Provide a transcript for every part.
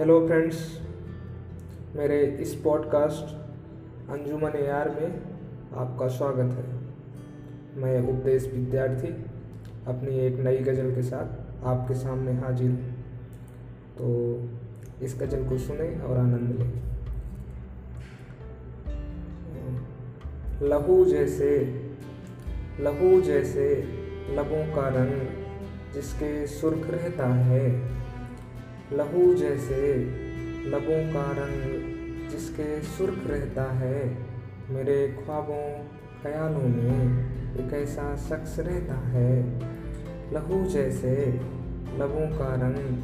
Hello friends میرے اس podcast انجمن یار میں آپ کا سواگت ہے میں اپدیش ودیارتھی اپنی ایک نئی غزل کے ساتھ آپ کے سامنے حاضر ہوں تو اس غزل کو سنیں اور آنند لیں لہو جیسے لہو جیسے لبوں کا رنگ جس کے سرخ رہتا ہے لہو جیسے لبوں کا رنگ جس کے سرخ رہتا ہے، میرے خوابوں، خیالوں میں ایک ایسا شخص رہتا ہے۔ لہو جیسے لبوں کا رنگ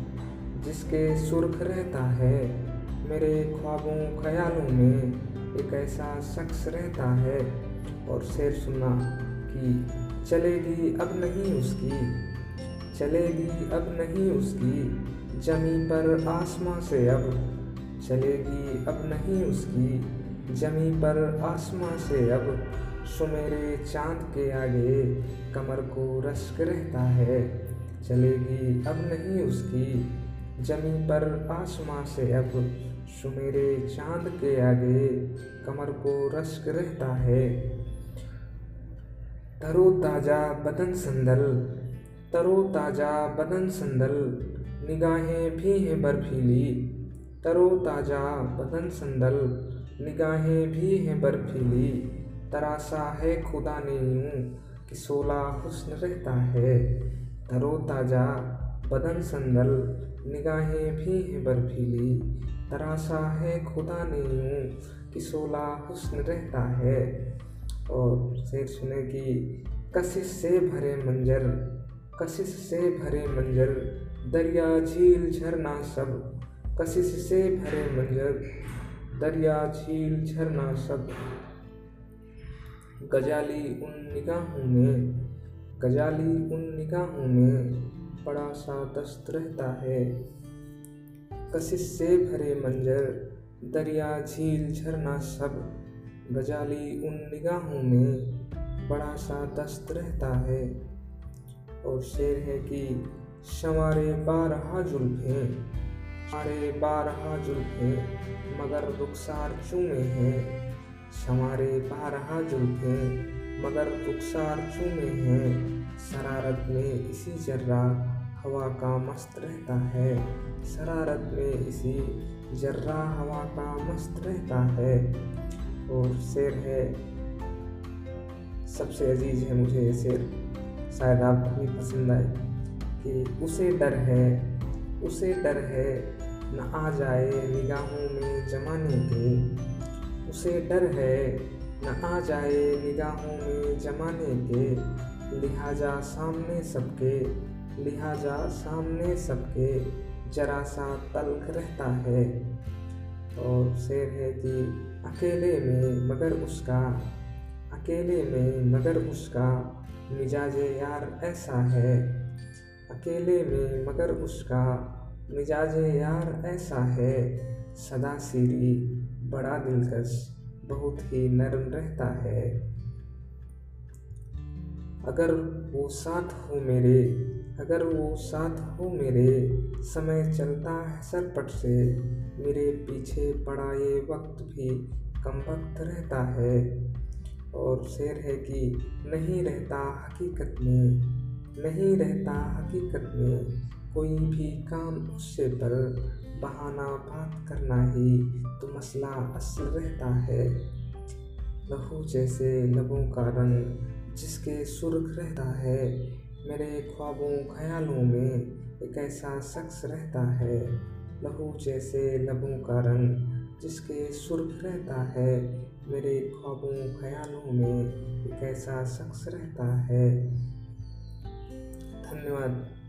جس کے سرخ رہتا ہے، میرے خوابوں، خیالوں میں ایک ایسا شخص رہتا ہے۔ اور شعر سنا کہ چلے گی اب نہیں اس کی۔ چلے گی اب نہیں اس کی زمیں پر آسماں سے اب۔ چلے گی اب نہیں اس کی زمیں پر آسماں سے اب۔ سمیرے چاند کے آگے کمر کو رشک رہتا ہے۔ چلے گی اب نہیں اس کی زمیں پر آسماں سے اب۔ سمیرے چاند کے آگے کمر کو رشک رہتا ہے۔ ترو تازہ بدن سندل۔ ترو تازہ بدن سندل نگاہیں بھی ہیں برفیلی ترو تازہ بدن سندل نگاہیں بھی ہیں برفیلی تراشا ہے خدا نے یوں کہ سولہ حسن رہتا ہے ترو تازہ بدن سندل نگاہیں بھی ہیں برفیلی تراشا ہے خدا نے یوں کہ سولہ حسن رہتا ہے اور شعر سنے کی کشش سے بھرے منظر کشش سے بھرے منظر دریا جھیل جھرنا سب کشش سے بھرے منظر دریا جھیل جھرنا سب گجالی ان نگاہوں میں گجالی ان نگاہوں میں بڑا سا دست رہتا ہے کشش سے بھرے منظر دریا جھیل جھرنا سب گجالی ان نگاہوں میں بڑا سا دست رہتا ہے اور شعر ہے کہ شمارے بارہا زلفیں شمارے بارہا زلفیں مگر رخسار چومے ہیں۔ شمارے بارہا زلفیں مگر رخسار چومے ہیں۔ شرارت میں اسی جرہ ہوا کا مست رہتا ہے۔ شرارت میں اسی جرہ ہوا کا مست رہتا ہے۔ اور شعر ہے، سب سے عزیز ہے مجھے یہ شعر۔ شاید آپ کو بھی پسند آئے کہ اسے ڈر ہے، اسے ڈر ہے نہ آ جائے نگاہوں میں زمانے کے۔ اسے ڈر ہے نہ آ جائے نگاہوں میں زمانے کے۔ لہٰذا سامنے سب کے، لہٰذا سامنے سب کے ذرا سا تلخ رہتا ہے۔ اور شعر ہے کہ اکیلے میں مگر اس کا، اکیلے میں مگر اس کا۔ مزاج یار ایسا ہے۔ اکیلے میں مگر اس کا مزاج یار ایسا ہے۔ صدا سیری بڑا دلکش، بہت ہی نرم رہتا ہے۔ اگر وہ ساتھ ہو میرے، اگر وہ ساتھ ہو میرے، سمے چلتا ہے سرپٹ سے۔ میرے پیچھے پڑا یہ وقت بھی کم وقت رہتا ہے۔ اور شعر ہے کہ نہیں رہتا حقیقت میں، نہیں رہتا حقیقت میں، کوئی بھی کام اس سے پر بہانہ بات کرنا ہی تو مسئلہ اصل رہتا ہے۔ لہو جیسے لبوں کا رنگ جس کے سرخ رہتا ہے، میرے خوابوں، خیالوں میں ایک ایسا شخص رہتا ہے۔ لہو جیسے لبوں کا رنگ جس کے سرخ رہتا ہے، میرے خوابوں، خیالوں میں ایک ایسا شخص رہتا ہے۔ دھنیہ واد